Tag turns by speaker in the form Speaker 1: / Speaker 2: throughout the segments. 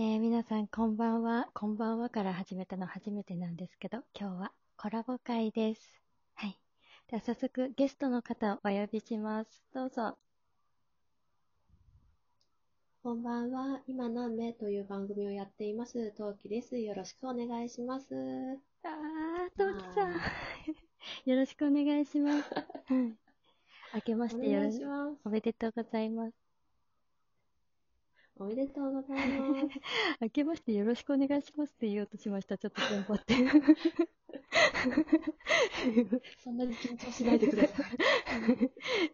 Speaker 1: えー皆さん、こんばんは。こんばんはから始めたの初めてなんですけど、今日はコラボ会です。はい。では早速、ゲストの方をお呼びします。どうぞ。
Speaker 2: こんばんは。今何名という番組をやっています、トウキです。よろしくお願いします。
Speaker 1: あー、トウキさん。よろしくお願いします。はい。明けまし
Speaker 2: お
Speaker 1: てよろし
Speaker 2: 願いします。
Speaker 1: おめでとうございます。
Speaker 2: おめでとうございます。
Speaker 1: 明けましてよろしくお願いしますって言おうとしました。ちょっと頑張って。
Speaker 2: そんなに緊張しないでください。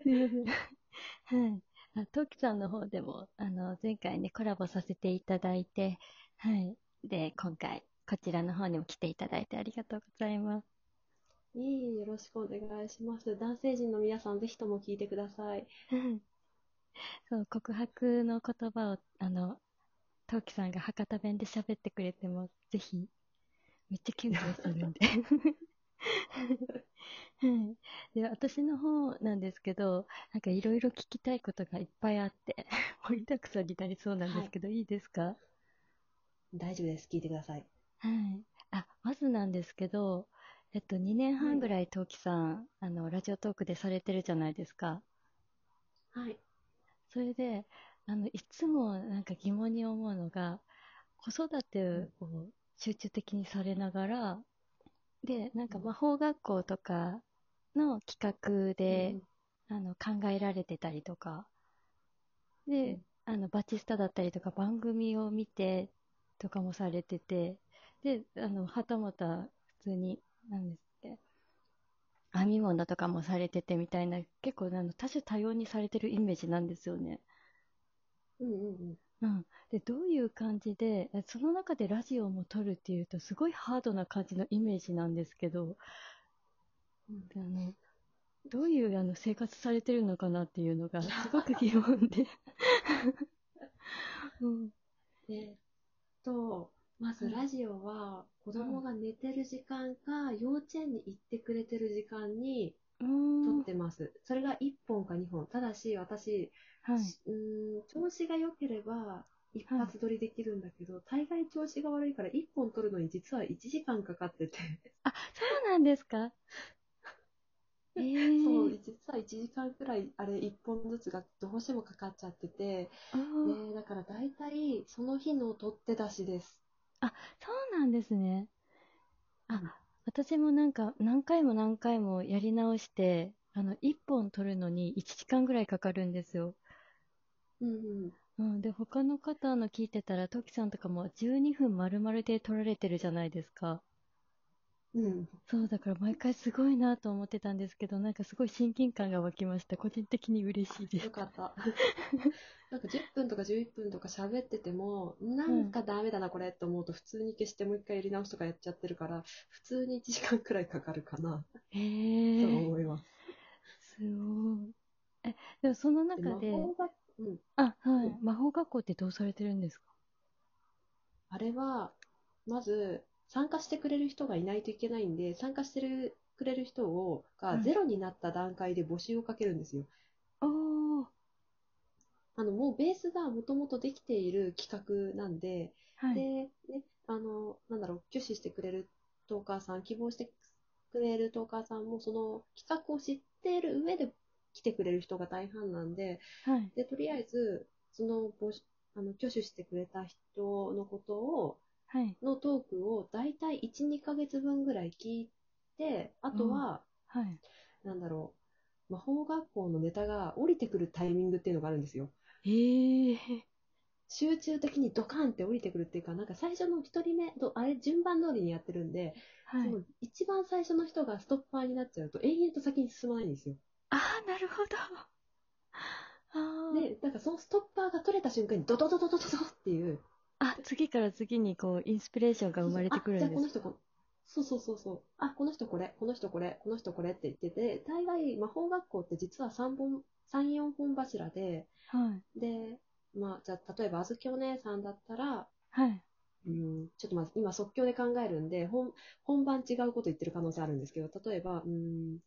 Speaker 1: すいません。はい。あ、トウキさんの方でも、あの、前回ね、コラボさせていただいて、はい。で、今回、こちらの方にも来ていただいてありがとうございます。
Speaker 2: いいよろしくお願いします。男性陣の皆さん、ぜひとも聞いてください。
Speaker 1: は いそう、告白の言葉を、あの、トウキさんが博多弁で喋ってくれても、ぜひ、めっちゃキュンキュンするんで。はい。で、私の方なんですけど、なんかいろいろ聞きたいことがいっぱいあって、盛りだくさんになりそうなんですけど、い、いですか？
Speaker 2: 大丈夫です。聞いてください。
Speaker 1: はい。あ、まずなんですけど、えっと、2年半ぐらい、トウキさん、あの、ラジオトークでされてるじゃないですか。
Speaker 2: はい。
Speaker 1: それで、あの、いつもなんか疑問に思うのが、子育てを集中的にされながら、で、なんか魔法学校とかの企画で、あの、考えられてたりとか、で、あの、バチスタだったりとか番組を見てとかもされてて、で、あの、はたまた普通に、なんです編み物とかもされててみたいな、結構あの多種多様にされてるイメージなんですよね。
Speaker 2: うんうんうん。
Speaker 1: うん。で、どういう感じで、えその中でラジオも撮るっていうと、すごいハードな感じのイメージなんですけど、
Speaker 2: うん
Speaker 1: であの、どういうあの生活されてるのかなっていうのが、すごく疑問で。うん。
Speaker 2: えっと、まずラジオは、子供が寝てる時間か、幼稚園に行ってる時間に撮
Speaker 1: ん
Speaker 2: っ。てます。それが1本か2本。ただし、私、
Speaker 1: はい。
Speaker 2: うーん調子が良ければ一発撮りできるんだけど、大概調子が悪いから1本撮るのに実は1時間かかってて、
Speaker 1: あ、そうなんですか？えー、
Speaker 2: そう実は1時間くらいあれ1本ずつがどうしてもかかっちゃってて、ね、だから大体その日の取って出しです。
Speaker 1: そうなんですね。あ、
Speaker 2: うん
Speaker 1: 私もなんか何回も何回もやり直して、あの、1本取るのに1時間ぐらいかかるんですよ。
Speaker 2: うんうん、
Speaker 1: うん。で、他の方の聞いてたら、トキさんとかも12分丸々で取られてるじゃないですか。
Speaker 2: うん、
Speaker 1: そう、だから毎回すごいなと思ってたんですけど、なんかすごい親近感が湧きました。個人的に嬉しいです
Speaker 2: よ。かった。なんか10分とか11分とか喋ってても、なんかダメだなこれって思うと普通に消してもう一回やり直しとかやっちゃってるから、普通に1時間くらいかかるかな、
Speaker 1: へ
Speaker 2: と
Speaker 1: え
Speaker 2: 思います。
Speaker 1: すごい。え、でもその
Speaker 2: で
Speaker 1: 中で、
Speaker 2: 魔法がうん
Speaker 1: あ、はい。
Speaker 2: うん
Speaker 1: 魔法学校ってどうされてるんですか？
Speaker 2: あれは、まず、参加してくれる人がいないといけないんで、参加してるくれる人を
Speaker 1: うん
Speaker 2: がゼロになった段階で募集をかけるんですよ。
Speaker 1: おー、
Speaker 2: あの、もうベースがもともとできている企画なんで、
Speaker 1: はい。
Speaker 2: で、ね、あの、なんだろう、挙手してくれるトーカーさん、希望してくれるトーカーさんも、その企画を知っている上で来てくれる人が大半なんで、
Speaker 1: はい。
Speaker 2: で、とりあえず、そのあの、挙手してくれた人のことを、
Speaker 1: はい。
Speaker 2: のトークを大体1、2ヶ月分ぐらい聞いて、あとは、
Speaker 1: はい。
Speaker 2: なんだろう、魔法学校のネタが降りてくるタイミングっていうのがあるんですよ。
Speaker 1: ええ
Speaker 2: 集中的にドカンって降りてくるっていうか、なんか最初の一人目、どあれ順番通りにやってるんで、
Speaker 1: はい
Speaker 2: そ。の一番最初の人がストッパーになっちゃうと永遠と先に進まないんですよ。
Speaker 1: ああ、なるほど。あー
Speaker 2: で、なんかそのストッパーが取れた瞬間にドドドドドドドっていう、
Speaker 1: あ、次から次にこう、インスピレーションが生まれてくるん
Speaker 2: あ、じゃあ
Speaker 1: です。
Speaker 2: この人こ、そうそうそうそう。あ、この人これ、この人これ、この人これって言ってて、大概魔法学校って実は3本、3、4本柱で、
Speaker 1: はい。
Speaker 2: で、まあ、じゃあ例えばあずきお姉さんだったら、
Speaker 1: はい。
Speaker 2: うん、ちょっとまず今即興で考えるんで、本、本番違うこと言ってる可能性あるんですけど、例えば、うん、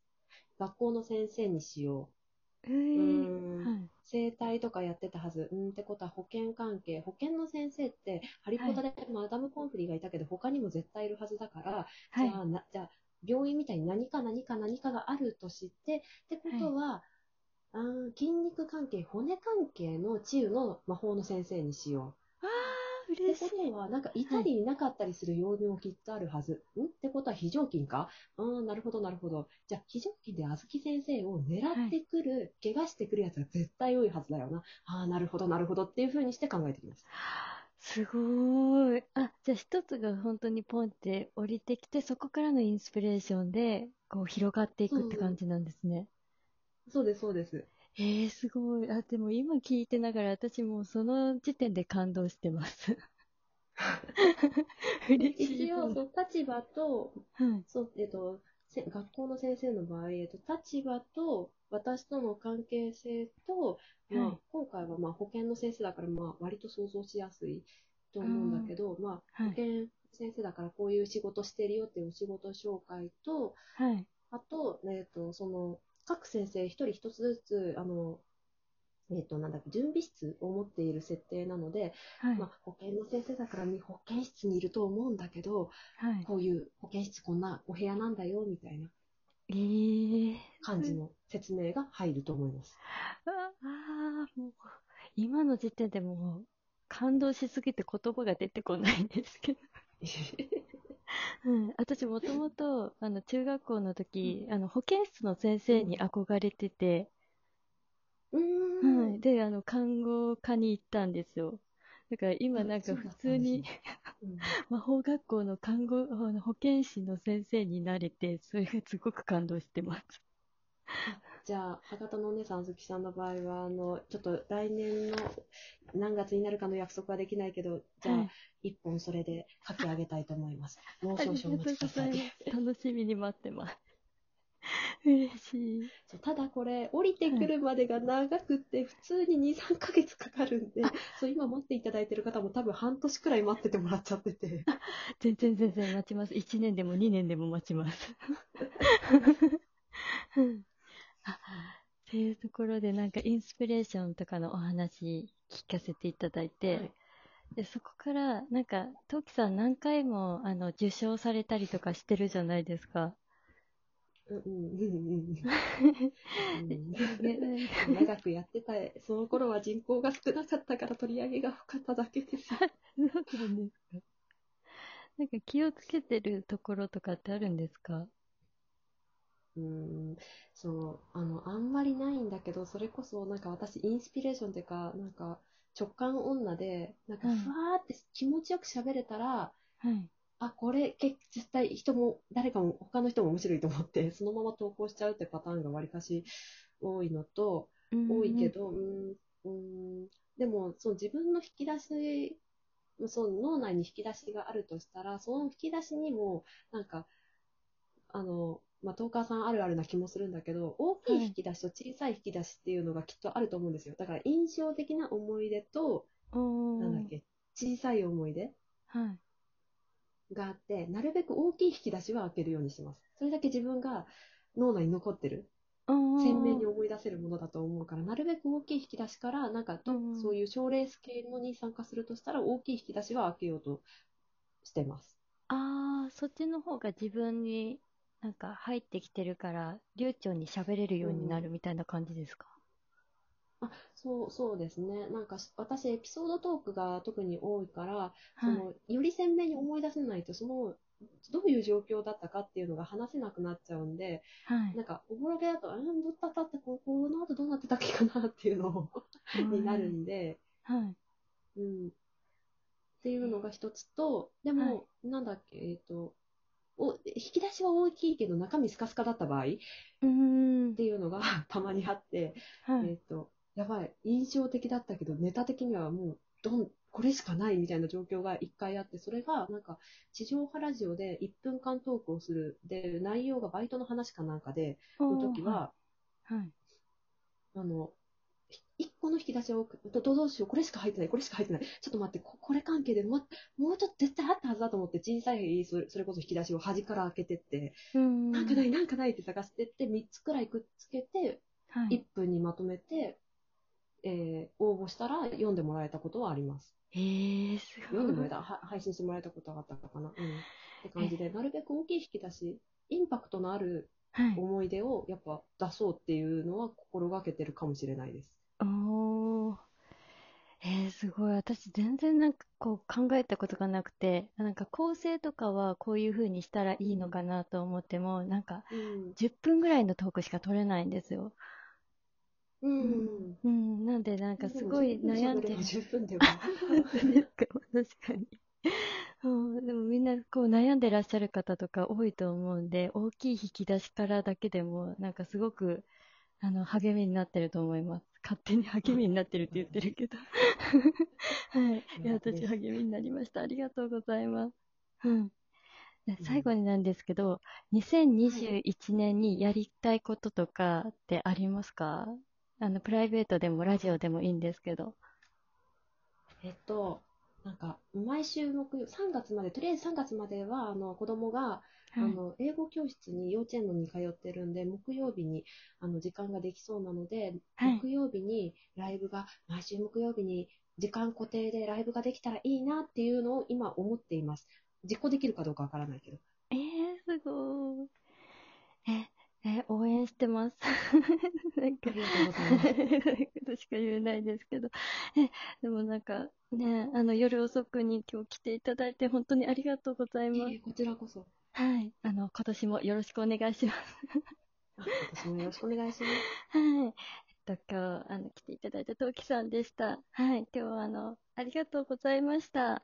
Speaker 2: 学校の先生にしよ
Speaker 1: え
Speaker 2: う
Speaker 1: ー、
Speaker 2: ん
Speaker 1: はい。
Speaker 2: 生態とかやってたはず。うんってことは保健関係。保健の先生って、ハリポタでマダム・コンフリーがいたけど、他にも絶対いるはずだから、
Speaker 1: はい
Speaker 2: じゃあな、じゃあ、病院みたいに何か何か何かがあるとして、ってことは、あー筋肉関係、骨関係の治癒の魔法の先生にしよう。って
Speaker 1: 嬉しい。
Speaker 2: ことは、なんかいたりいなかったりする要領もきっとあるはず。ん？ってことは非常勤か？うん、なるほど、なるほど。じゃあ、非常勤であずき先生を狙ってくる、怪我してくるやつが絶対多いはずだよな。ああ、なるほど、なるほどっていうふうにして考えてきます。
Speaker 1: すごーい。あ、じゃあ一つが本当にポンって降りてきて、そこからのインスピレーションで、こう広がっていくって感じなんですね。
Speaker 2: そうです、そうです。
Speaker 1: えー、すごい。あ、でも今聞いてながら私もうその時点で感動してます。嬉しい。
Speaker 2: 一応、そう立場と、
Speaker 1: はい。
Speaker 2: そう、えっと、せ学校の先生の場合、えっと、立場と私との関係性と、まあ
Speaker 1: はい
Speaker 2: 今回はまあ保健の先生だから、まあ、割と想像しやすいと思うんだけど、まあ、
Speaker 1: はい
Speaker 2: 保健先生だからこういう仕事してるよっていうお仕事紹介と、
Speaker 1: はい。
Speaker 2: あと、えっと、その、各先生一人一つずつ、あの、えっと、なんだっけ、準備室を持っている設定なので、
Speaker 1: はい。
Speaker 2: まあ、保健の先生だから保健室にいると思うんだけど、
Speaker 1: はい。
Speaker 2: こういう保健室こんなお部屋なんだよ、みたいな
Speaker 1: えー。
Speaker 2: 感じの説明が入ると思います。
Speaker 1: ああー、もう、今の時点でもう、感動しすぎて言葉が出てこないんですけど。うん、私もともと、あの、中学校の時、あの、保健室の先生に憧れてて、
Speaker 2: うーん。
Speaker 1: はい。で、あの、看護科に行ったんですよ。だから今なんか普通に
Speaker 2: うん
Speaker 1: 魔法学校の看護、あの保健師の先生になれて、それがすごく感動してます。
Speaker 2: じゃあ、博多のお姉さん、あずきさんの場合は、あの、ちょっと来年の何月になるかの約束はできないけど、じゃあ、
Speaker 1: はい
Speaker 2: 一本それで書き上げたいと思います。もう少々お待ちください。
Speaker 1: 楽しみに待ってます。嬉しい。
Speaker 2: そうただこれ、降りてくるまでが長くって、普通に2、3ヶ月かかるんで、そう今待っていただいてる方も多分半年くらい待っててもらっちゃってて。
Speaker 1: 全然全然待ちます。1年でも2年でも待ちます。う んあ、っていうところでなんかインスピレーションとかのお話聞かせていただいて、
Speaker 2: はい
Speaker 1: でそこからなんかトキさん何回もあの受賞されたりとかしてるじゃないですか。
Speaker 2: うんうんうん 長くやってた、その頃は人口が少なかったから取り上げが多かっただけです。
Speaker 1: そうなんですか。なんか気をつけてるところとかってあるんですか？
Speaker 2: うーんそうあのあんまりないんだけどそれこそなんか私インスピレーションっていうかなんか直感女でなんか
Speaker 1: うん
Speaker 2: ふわーって気持ちよく喋れたら、
Speaker 1: はい。
Speaker 2: あこれけ絶対人も誰かも他の人も面白いと思ってそのまま投稿しちゃうってパターンがわりかし多いのと多いけど、うーん、うーん、でも、そう、自分の引き出し、そう、脳内に引き出しがあるとしたら、その引き出しにも、なんか、あの、まあ、トーカーさんあるあるな気もするんだけど、大きい引き出しと小さい引き出しっていうのがきっとあると思うんですよ。だから、印象的な思い出と、なんだっけ、小さい思い出
Speaker 1: はい。
Speaker 2: があって、なるべく大きい引き出しは開けるようにしてます。それだけ自分が脳内に残ってる。鮮
Speaker 1: 鮮
Speaker 2: 明に思い出せるものだと思うから、なるべく大きい引き出しから、なんか、
Speaker 1: うん
Speaker 2: そういう賞レース系のに参加するとしたら、大きい引き出しは開けようとしてます。
Speaker 1: ああ、そっちの方が自分になんか入ってきてるから、流暢に喋れるようになるみたいな感じですか、
Speaker 2: あ、そう、そうですね。なんか、私、エピソードトークが特に多いから、
Speaker 1: はい。
Speaker 2: その、より鮮明に思い出せないと、その、どういう状況だったかっていうのが話せなくなっちゃうんで、
Speaker 1: はい。
Speaker 2: なんか、おぼろげだと、うん、どったったって、ここの後どうなってたっけかなっていうのになるんで、
Speaker 1: はい。
Speaker 2: うん。っていうのが一つと、でも、なんだっけ、えっ、と、お、引き出しは大きいけど中身スカスカだった場合っ。ていうのが たまにあって、
Speaker 1: はい。
Speaker 2: えっ、と、やばい、印象的だったけど、ネタ的にはもう、どん、これしかないみたいな状況が一回あって、それが、なんか、地上波ラジオで1分間トークをする。で、内容がバイトの話かなんかで、の時は、
Speaker 1: はい。
Speaker 2: あの、一個の引き出しをどどうしよう、これしか入ってない、これしか入ってない、ちょっと待って、ここれ関係でももうちょっと絶対あったはずだと思って、小さいそれそれこそ引き出しを端から開けてって、
Speaker 1: うーん。
Speaker 2: なんかない、なんかないって探してって、3つくらいくっつけて、
Speaker 1: はい
Speaker 2: 1分にまとめて、えー応募したら読んでもらえたことはあります。
Speaker 1: えー、すごい。
Speaker 2: 読んでもらえた、は配信してもらえたことがあったかな。うん。って感じで、なるべく大きい引き出し、インパクトのある
Speaker 1: はい。
Speaker 2: 思い出をやっぱ出そうっていうのは心がけてるかもしれないです。
Speaker 1: おー。えー、すごい。私、全然なんかこう考えたことがなくて、なんか構成とかはこういう風にしたらいいのかなと思っても、なんか
Speaker 2: うん。
Speaker 1: 10分ぐらいのトークしか取れないんですよ。
Speaker 2: うん。
Speaker 1: うん。なんでなんかすごい悩んでる。
Speaker 2: 10分でも。
Speaker 1: 本当ですか確かに。うん、でもみんなこう悩んでらっしゃる方とか多いと思うんで、大きい引き出しからだけでも、なんかすごく、あの、励みになってると思います。勝手に励みになってるって言ってるけど。はい。いや、私励みになりました。ありがとうございます。うん。で最後になんですけど、2021年にやりたいこととかってありますか？あの、プライベートでもラジオでもいいんですけど。
Speaker 2: えっと、なんか、毎週木曜、3月まで、とりあえず3月までは、あの、子供が、あ
Speaker 1: はい。
Speaker 2: の、英語教室に幼稚園のに通ってるんで、木曜日に、あの、時間ができそうなので、
Speaker 1: はい
Speaker 2: 木曜日にライブが、毎週木曜日に時間固定でライブができたらいいなっていうのを今思っています。実行できるかどうかわからないけど。
Speaker 1: えー、すごい。え、え、応援してます。なんか
Speaker 2: ありがとうございます。
Speaker 1: としか言えないですけど。え、でもなんかね、あの夜遅くに今日来ていただいて本当にありがとうございます。
Speaker 2: いえこちらこそ。
Speaker 1: はい。あの、今年もよろしくお願いします。
Speaker 2: あ私もよろしくお願いします。
Speaker 1: はい。えっと、今日、あの、来ていただいたトウキさんでした。はい。今日はあの、ありがとうございました。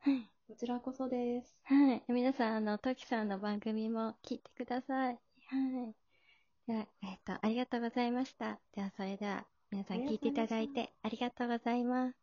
Speaker 1: はい。
Speaker 2: こちらこそです。
Speaker 1: はい。皆さん、あの、トキさんの番組も聞いてください。はい。では、えっ、と、ありがとうございました。では、それでは、皆さん聞いていただいてありがとうございます。